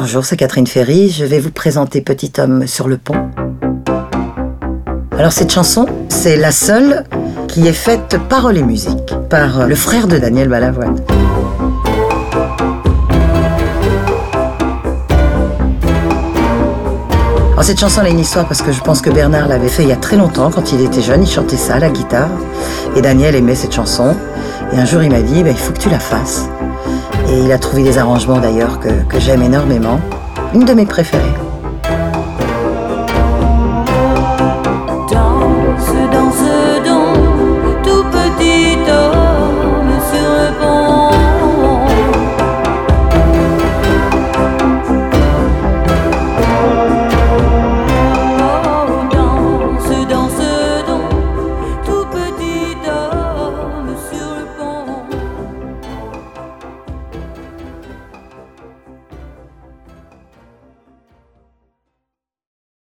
Bonjour, c'est Catherine Ferry. Je vais vous présenter Petit homme sur le pont. Alors cette chanson, c'est la seule qui est faite paroles et musique par le frère de Daniel Balavoine. Alors cette chanson a une histoire parce que je pense que Bernard l'avait fait il y a très longtemps quand il était jeune, il chantait ça à la guitare et Daniel aimait cette chanson et un jour il m'a dit bah, il faut que tu la fasses et il a trouvé des arrangements d'ailleurs que, j'aime énormément, une de mes préférées.